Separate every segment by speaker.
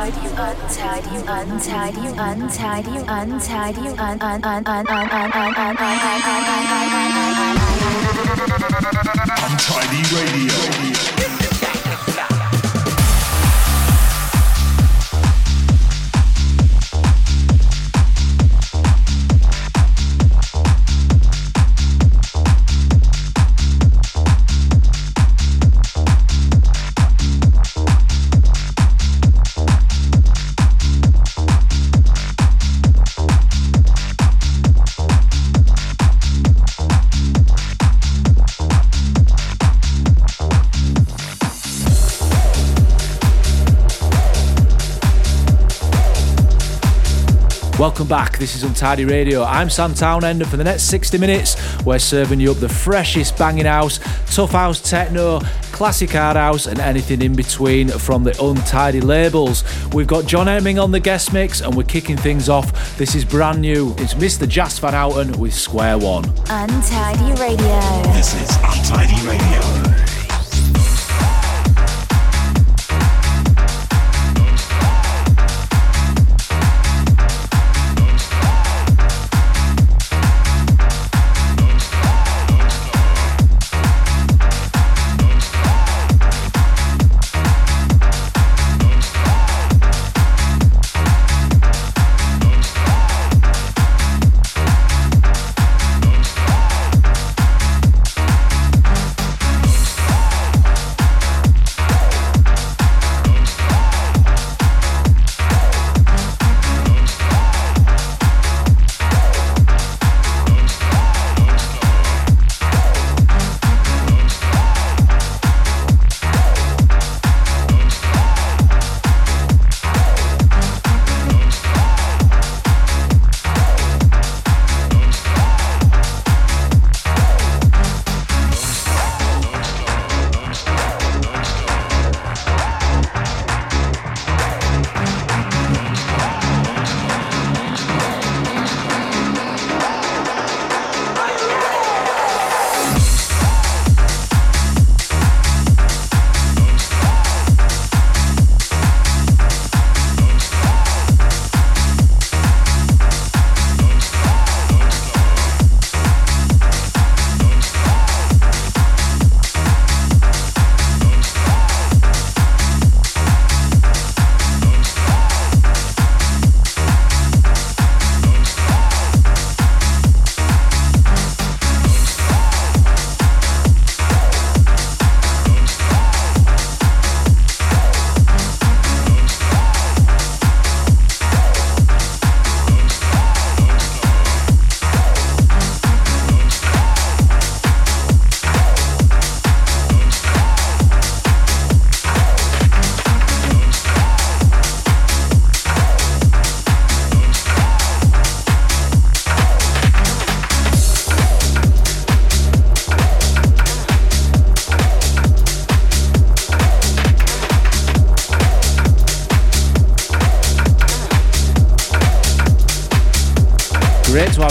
Speaker 1: untidy, untidy, untidy, untidy, untidy,
Speaker 2: untidy radio.
Speaker 3: Back. This is Untidy Radio. I'm Sam Townend, and for the next 60 minutes, we're serving you up the freshest banging house, tough house techno, classic hard house, and anything in between from the Untidy labels. We've got John Hemming on the guest mix, and we're kicking things off. This is brand new. It's Mr. Jas Van Houten with Square One.
Speaker 1: Untidy Radio.
Speaker 2: This is Untidy Radio.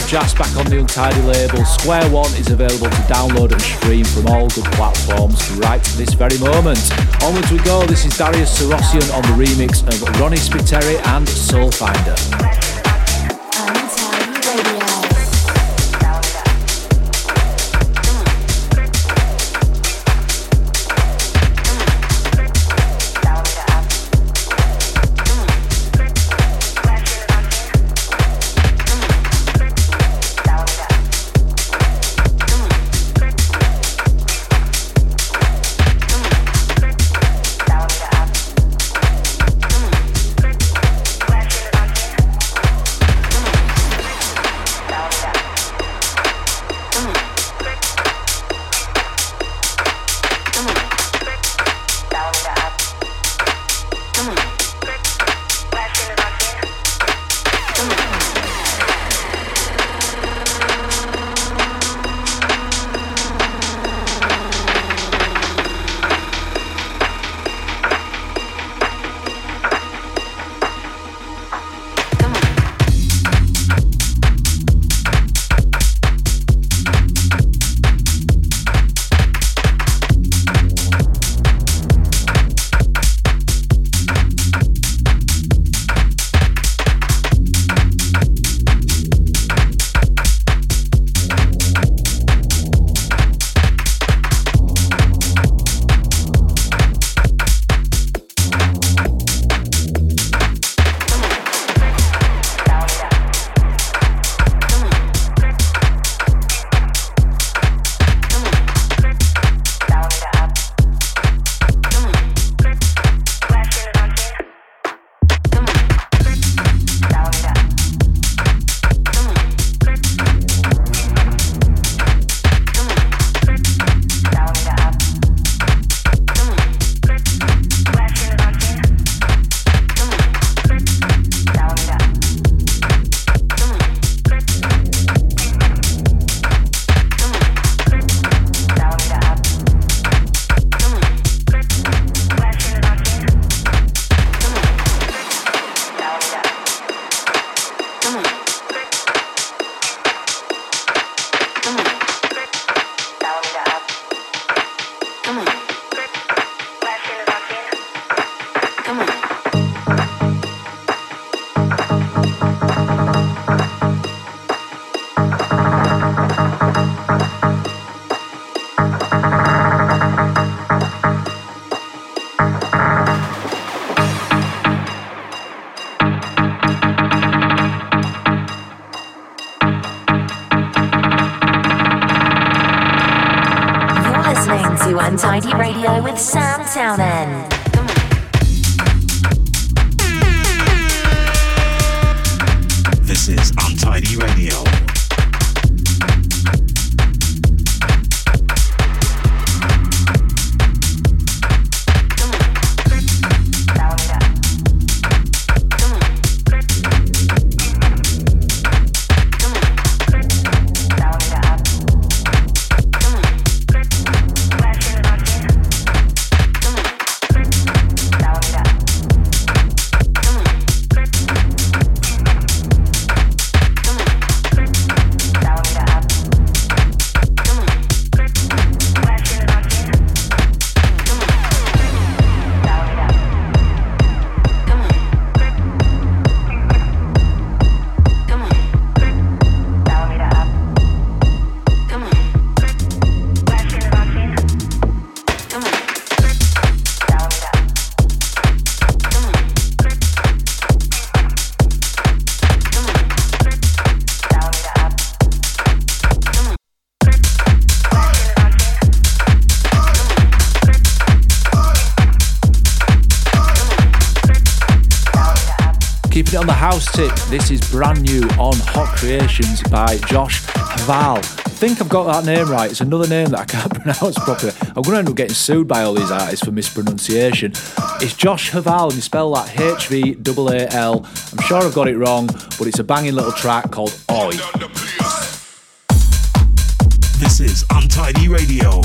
Speaker 3: Jas back on the Untidy label. Square One is available to download and stream from all good platforms right this very moment. Onwards we go. This is Darius Syrossian on the remix of Ronnie Spiteri and Soulfinder.
Speaker 2: This is
Speaker 3: brand new on Hot Creations by Josh Haval. I think I've got that name right. It's another name that I can't pronounce properly. I'm going to end up getting sued by all these artists for mispronunciation. It's Josh Haval, and you spell that H V A A L. I'm sure I've got it wrong, but it's a banging little track called Oi.
Speaker 2: This is Untidy Radio.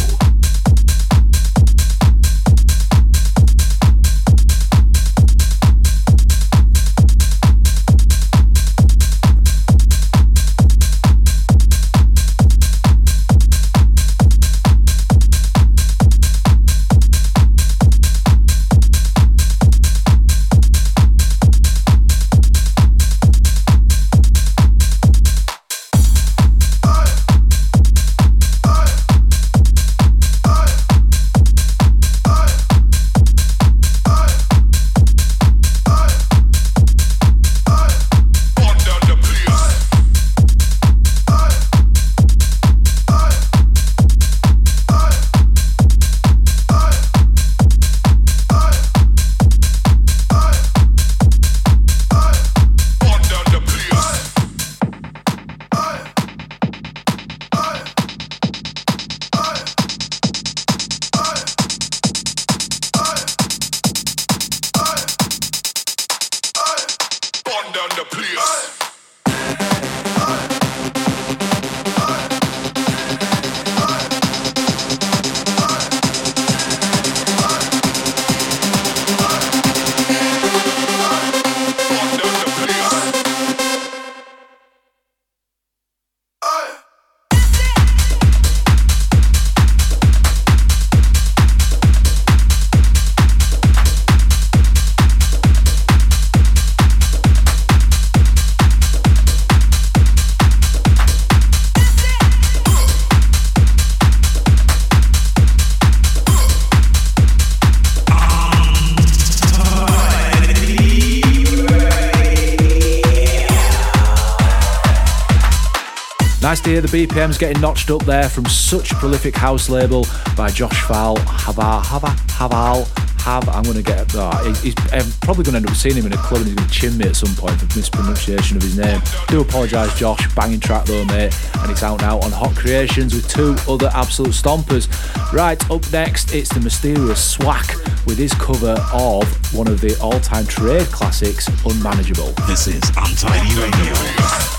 Speaker 3: BPMs getting notched up there from such a prolific house label by Josh Val, Hava, Hava, Haval, Have. I'm going to get. Oh, he's, I'm probably going to end up seeing him in a club and he's going to chin me at some point for mispronunciation of his name. Do apologise, Josh. Banging track though, mate. And it's out now on Hot Creations with two other absolute stompers. Right, up next, it's the mysterious Swack with his cover of one of the all time trade classics, Unmanageable.
Speaker 2: This is Untidy Radio.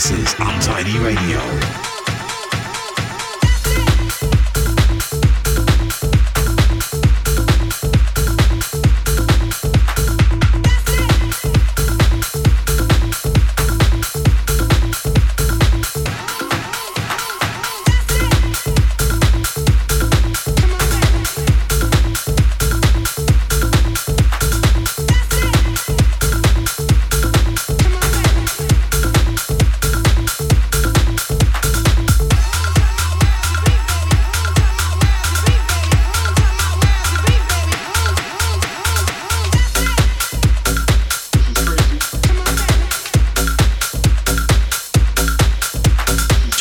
Speaker 2: This is Untidy Radio.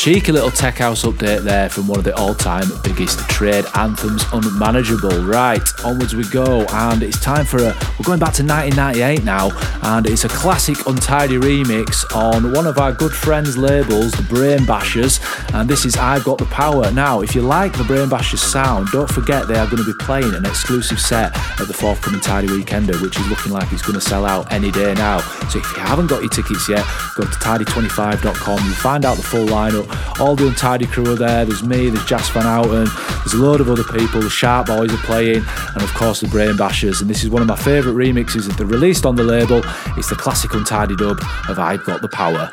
Speaker 3: Cheeky little tech house update there from one of the all time biggest trade anthems, Unmanageable. Right, onwards we go, and it's time for a. We're going back to 1998 now, and it's a classic Untidy remix on one of our good friends' labels, the Brain Bashers, and this is I've Got the Power. Now, if you like the Brain Bashers sound, don't forget they are going to be playing an exclusive set at the forthcoming Tidy Weekender, which is looking like it's going to sell out any day now. So if you haven't got your tickets yet, go to tidy25.com, you'll find out the full lineup all the Untidy crew are there. There's me, there's Jas Van Outen, there's a load of other people. The Sharp Boys are playing, and of course the Brain Bashers. And this is one of my favourite remixes that they released on the label. It's the classic Untidy dub of I've Got the Power.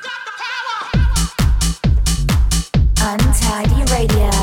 Speaker 1: Radio.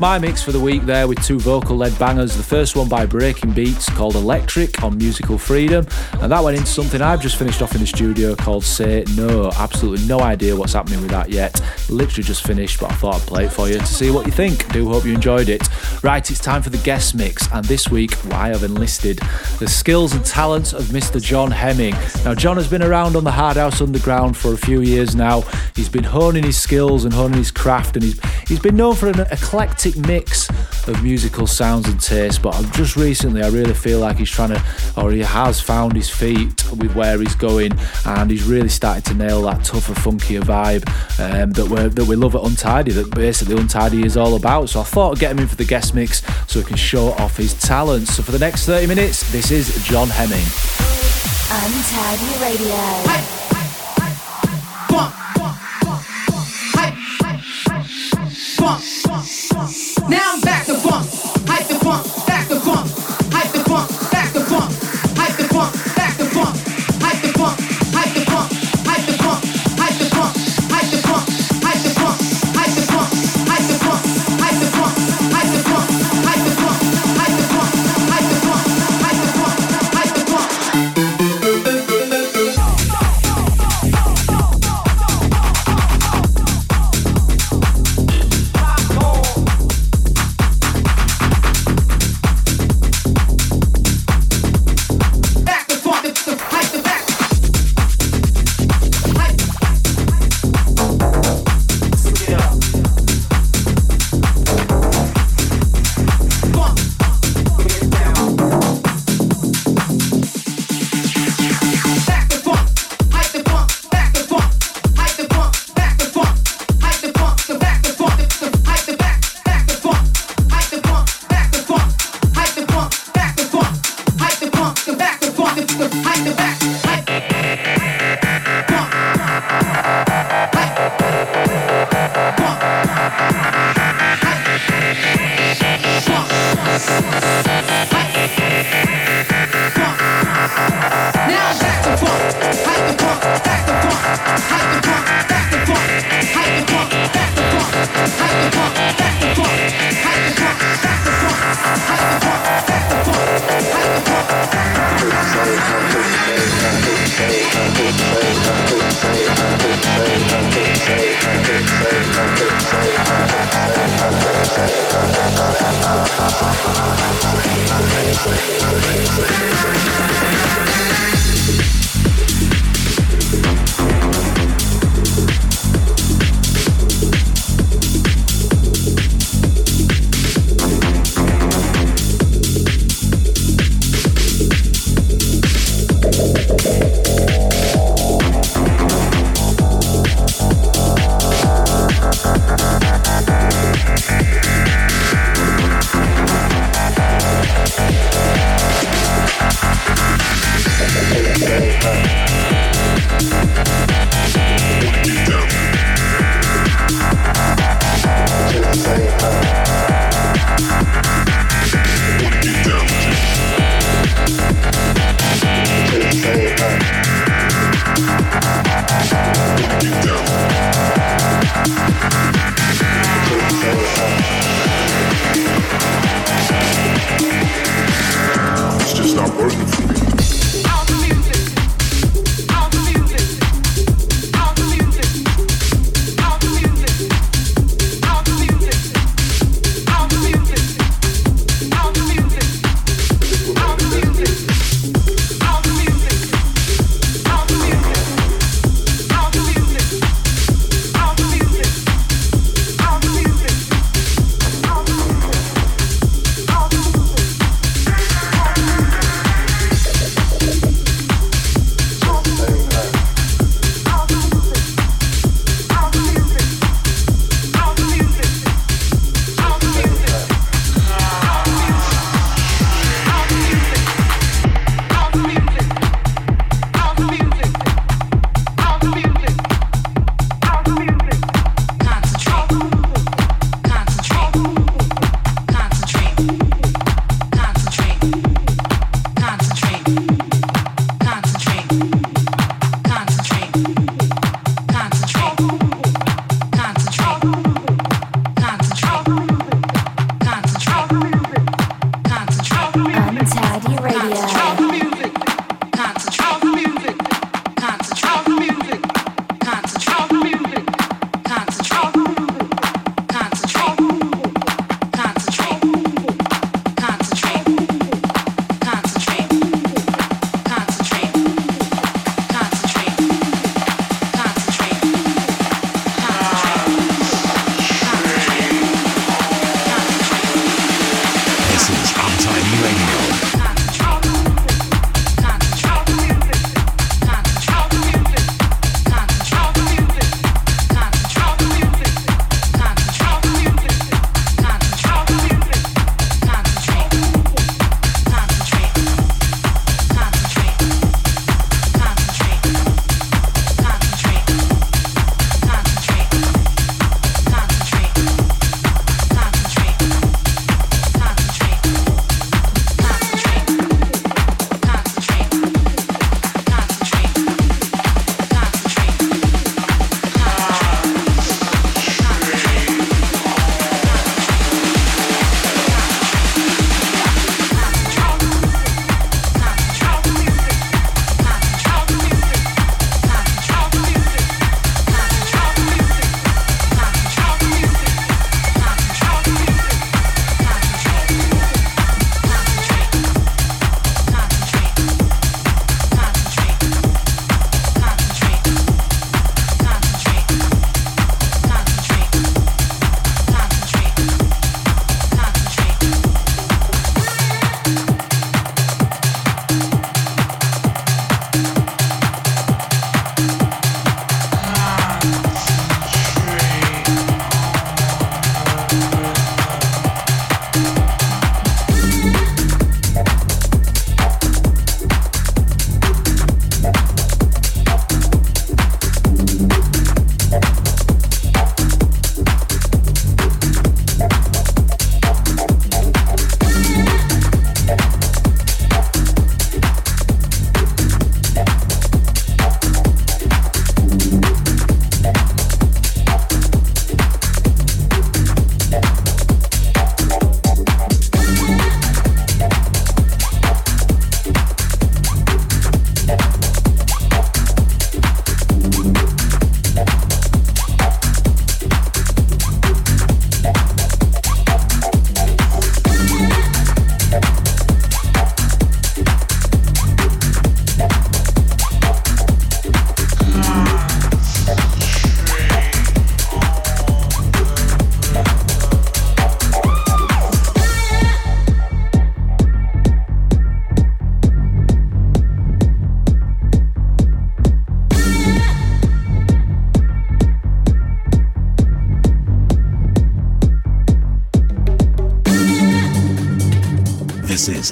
Speaker 3: My mix for the week there with two vocal led bangers. The first one by Breaking Beats called Electric on Musical Freedom, and that went into something I've just finished off in the studio called Say No. Absolutely no idea what's happening with that yet. Literally just finished, but I thought I'd play it for you to see what you think. Do hope you enjoyed it. Right, it's time for the guest mix, and this week I have enlisted the skills and talents of Mr. John Hemming. Now, John has been around on the Hard House Underground for a few years now. He's been honing his skills and honing his craft, and he's he's been known for an eclectic mix of musical sounds and tastes. But just recently, I really feel like he's trying to, or he has found his feet with where he's going, and he's really started to nail that tougher, funkier vibe um, that we that we love at Untidy. That basically Untidy is all about. So I thought I'd get him in for the guest mix so he can show off his talents. So for the next 30 minutes, this is John Hemming.
Speaker 1: Untidy Radio.
Speaker 4: Now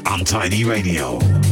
Speaker 2: Untidy Radio.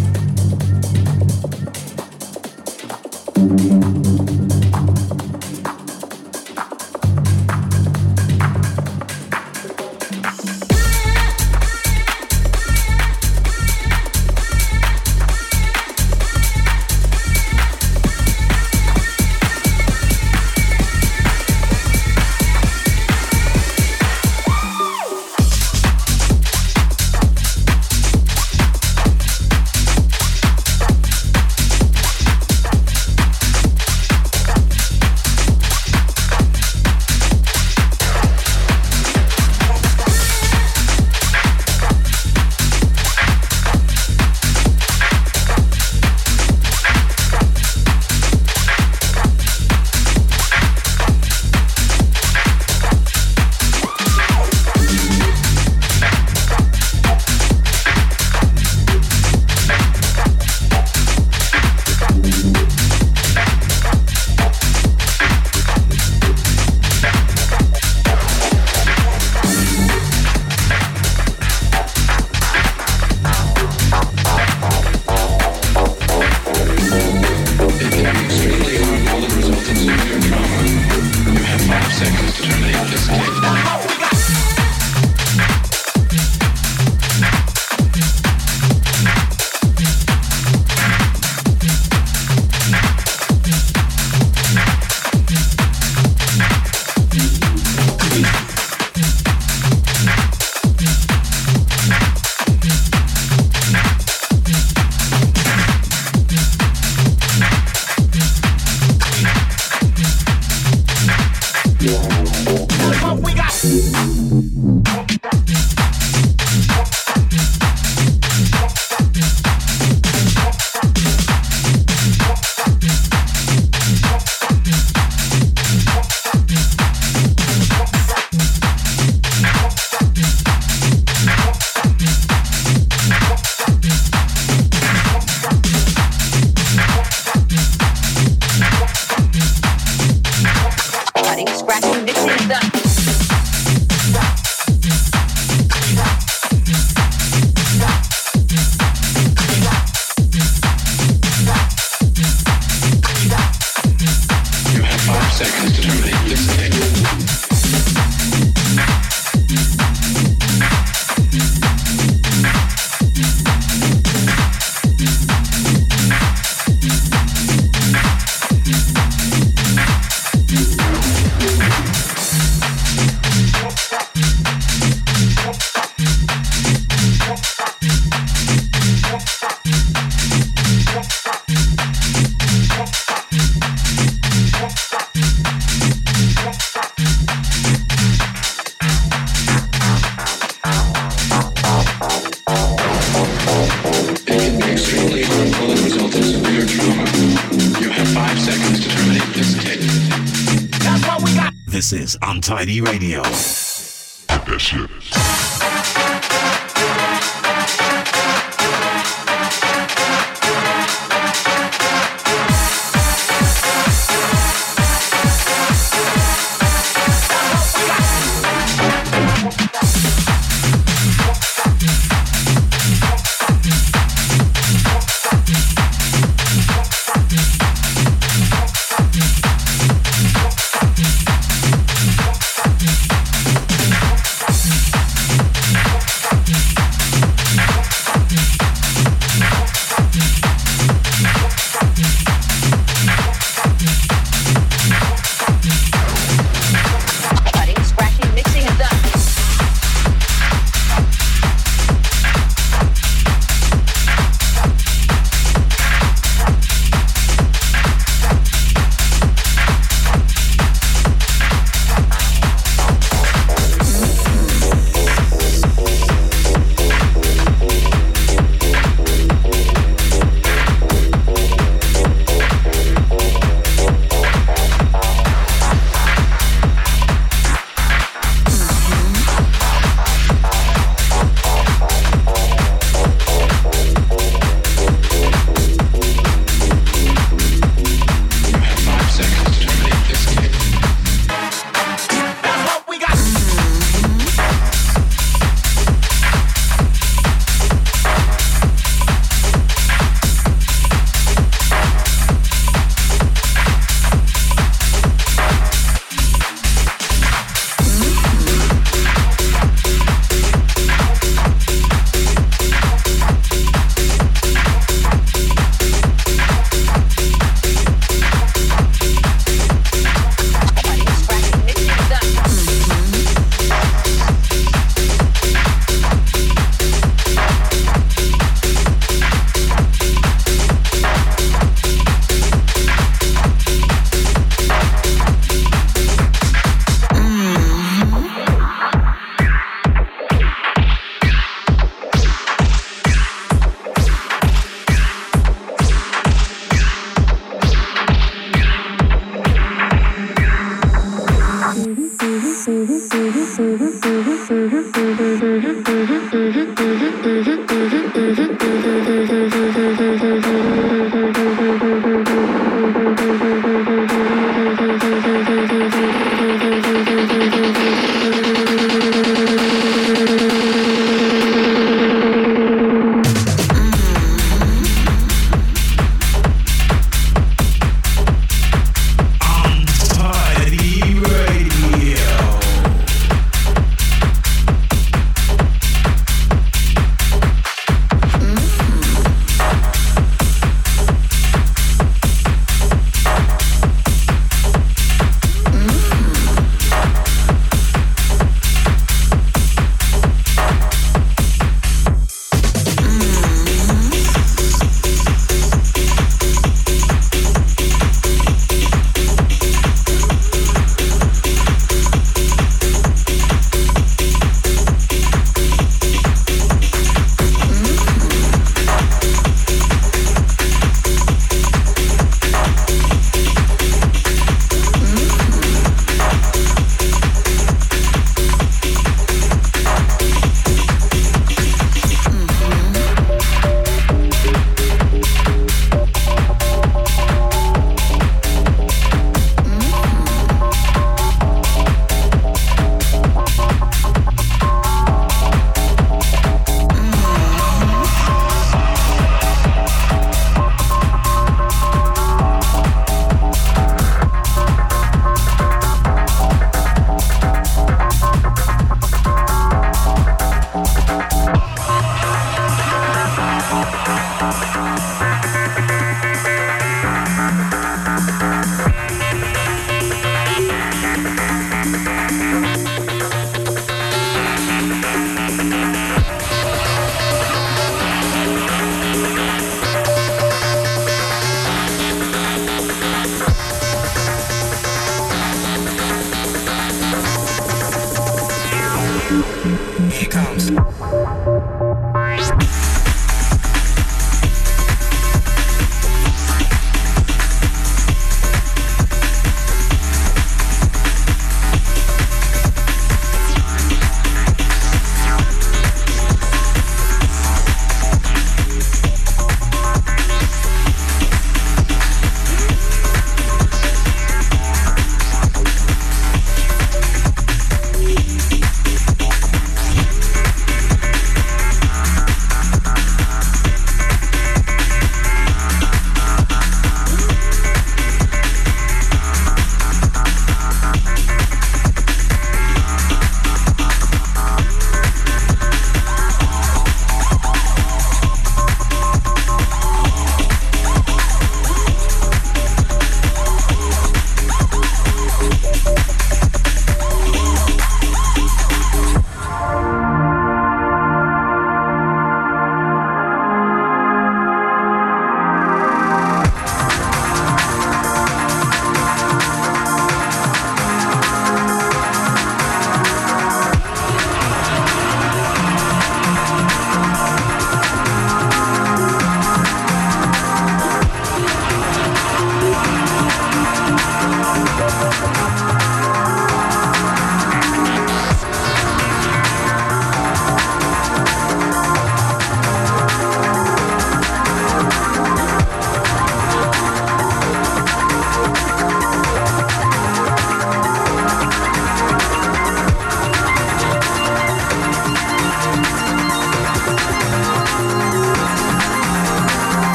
Speaker 2: Untidy Radio.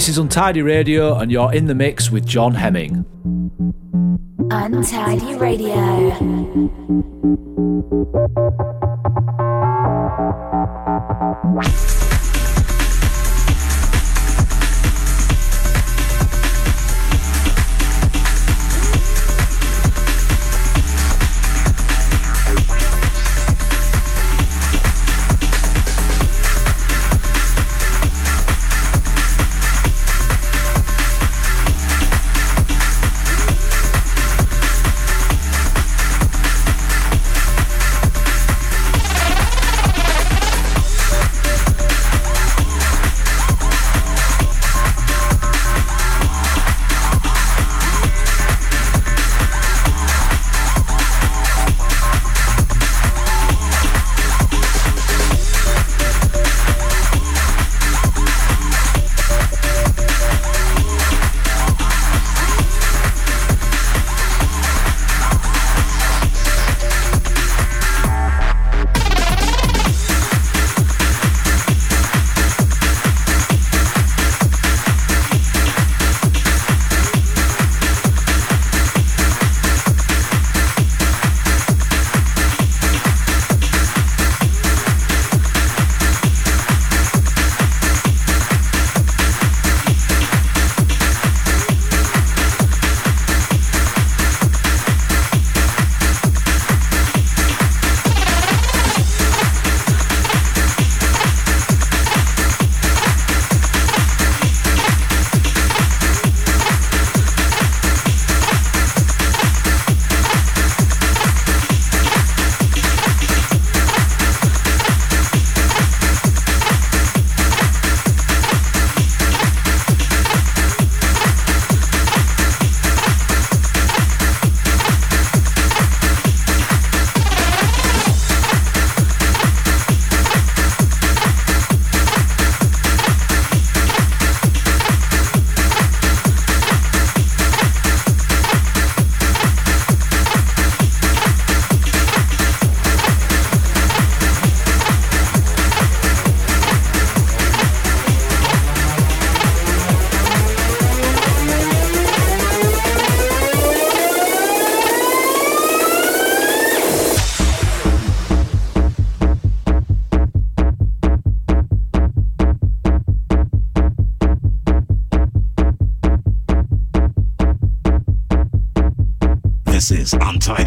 Speaker 3: This is Untidy Radio, and you're in the mix with John Hemming.
Speaker 1: Untidy Radio.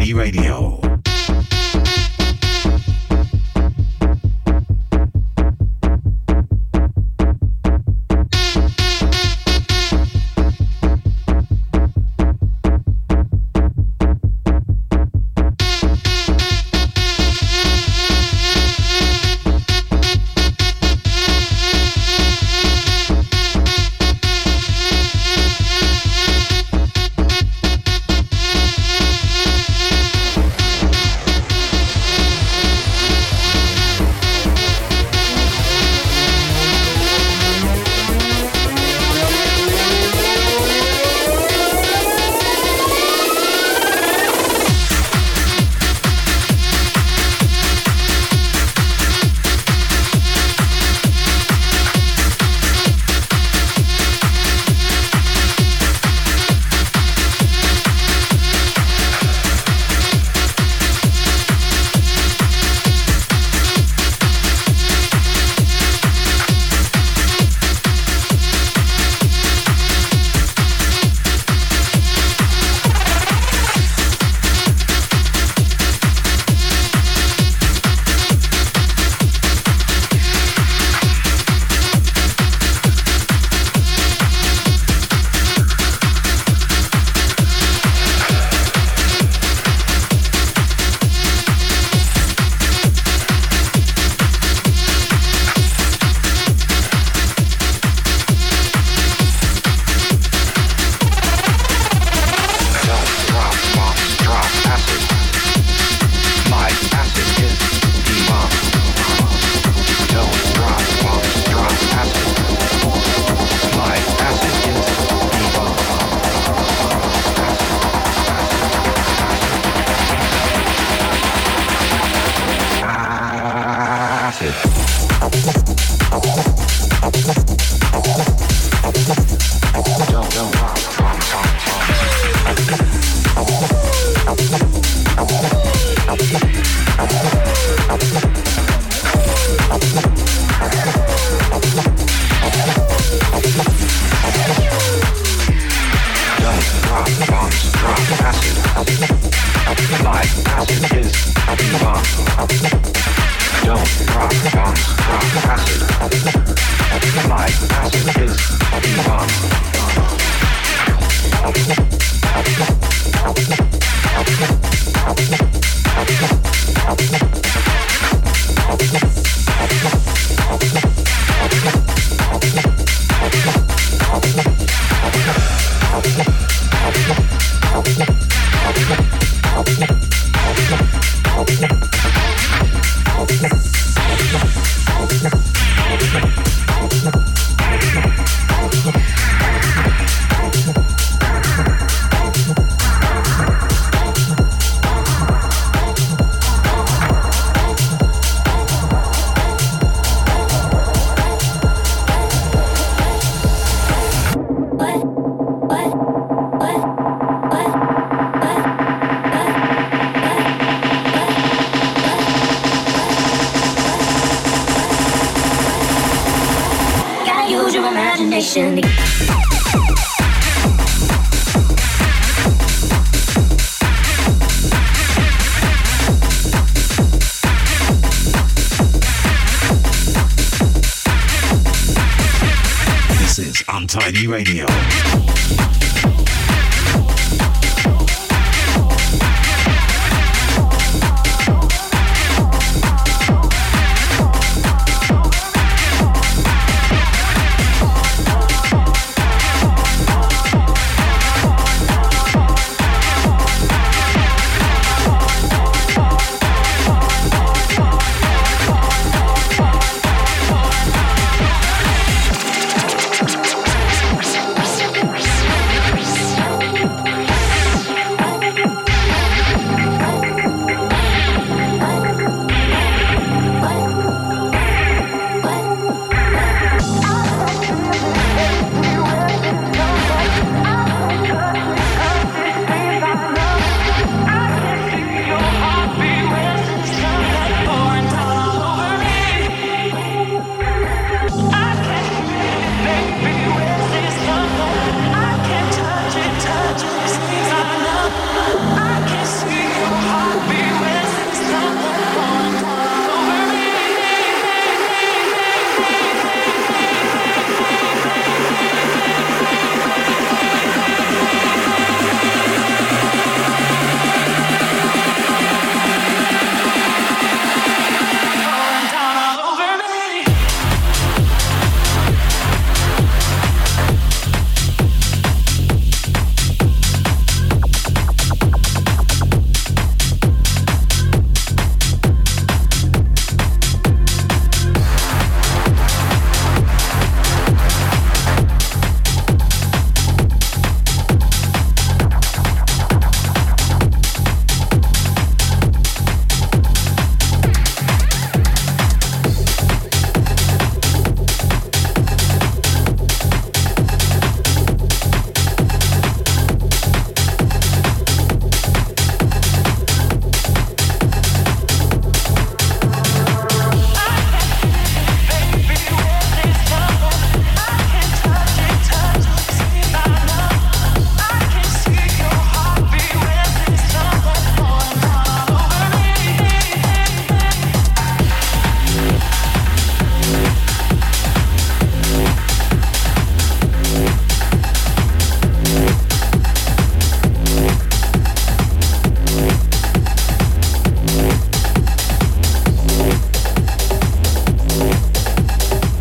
Speaker 2: Ready Radio.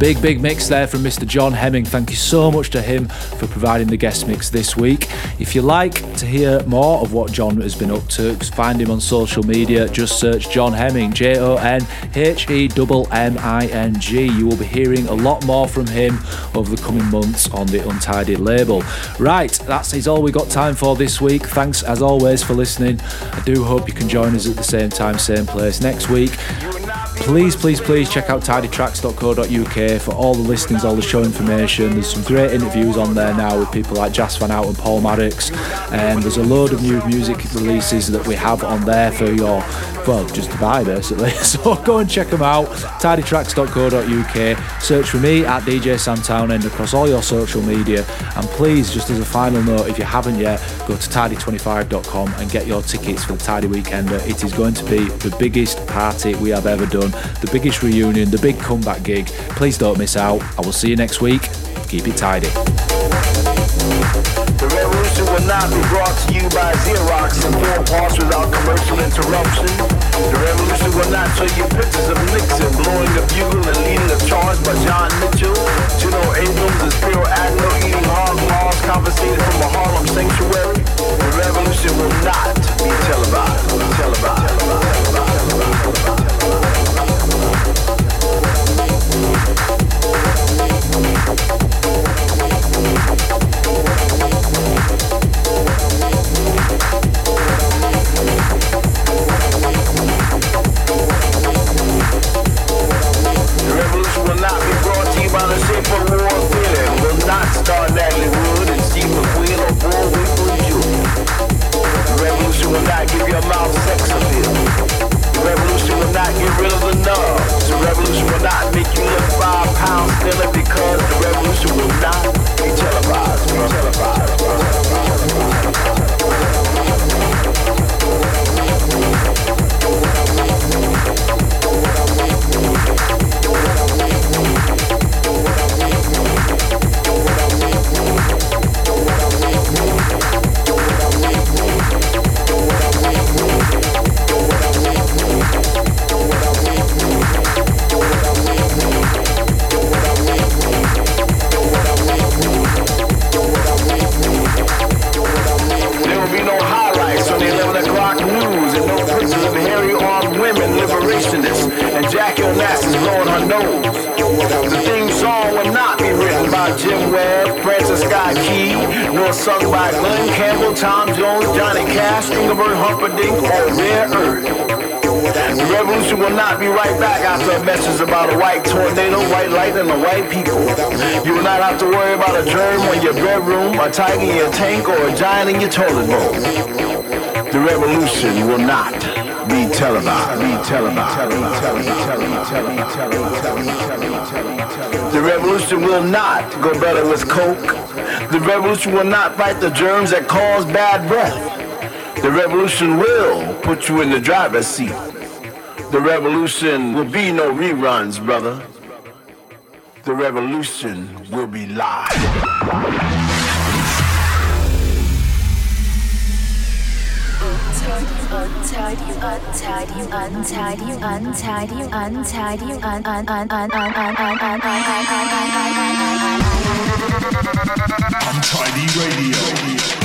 Speaker 3: Big, big mix there from Mr. John Hemming. Thank you so much to him for providing the guest mix this week. If you like to hear more of what John has been up to, find him on social media. Just search John Hemming, J O N H E M M I N G. You will be hearing a lot more from him over the coming months on the Untidy label. Right, that is all we got time for this week. Thanks as always for listening. I do hope you can join us at the same time, same place next week please, please, please check out tidytracks.co.uk for all the listings, all the show information. There's some great interviews on there now with people like Jas Van Out and Paul Maddox. And there's a load of new music releases that we have on there for your, well, just to buy basically. So go and check them out. tidytracks.co.uk. Search for me at DJ Sam Townend across all your social media. And please, just as a final note, if you haven't yet, go to tidy25.com and get your tickets for the Tidy Weekender. It is going to be the biggest party we have ever done the biggest reunion, the big comeback gig. Please don't miss out. I will see you next week. Keep it tidy.
Speaker 5: The revolution will not be brought to you by Xerox in four parts without commercial interruption. The revolution will not show you pictures of Nixon blowing bugle and leading charge by John Mitchell. General Abrams and Spiro Agnew eating hog maws confiscated from a Harlem sanctuary. The revolution will not be televised. Televised. televised. televised. The revolution will not get rid of the enough. The revolution will not make you five pounds because the revolution will not be televised. televised. sung tiger in your tank, or a giant in your toilet bowl. The revolution will not be televised. Be televised. The revolution will not go better with coke. The revolution will not fight the germs that cause bad breath. The revolution will put you in the driver's seat. The revolution will be no reruns, brother. The revolution will be live.
Speaker 1: Untidy, untidy, untidy, untidy, untidy, un un un un un un un un un
Speaker 2: Untidy Radio.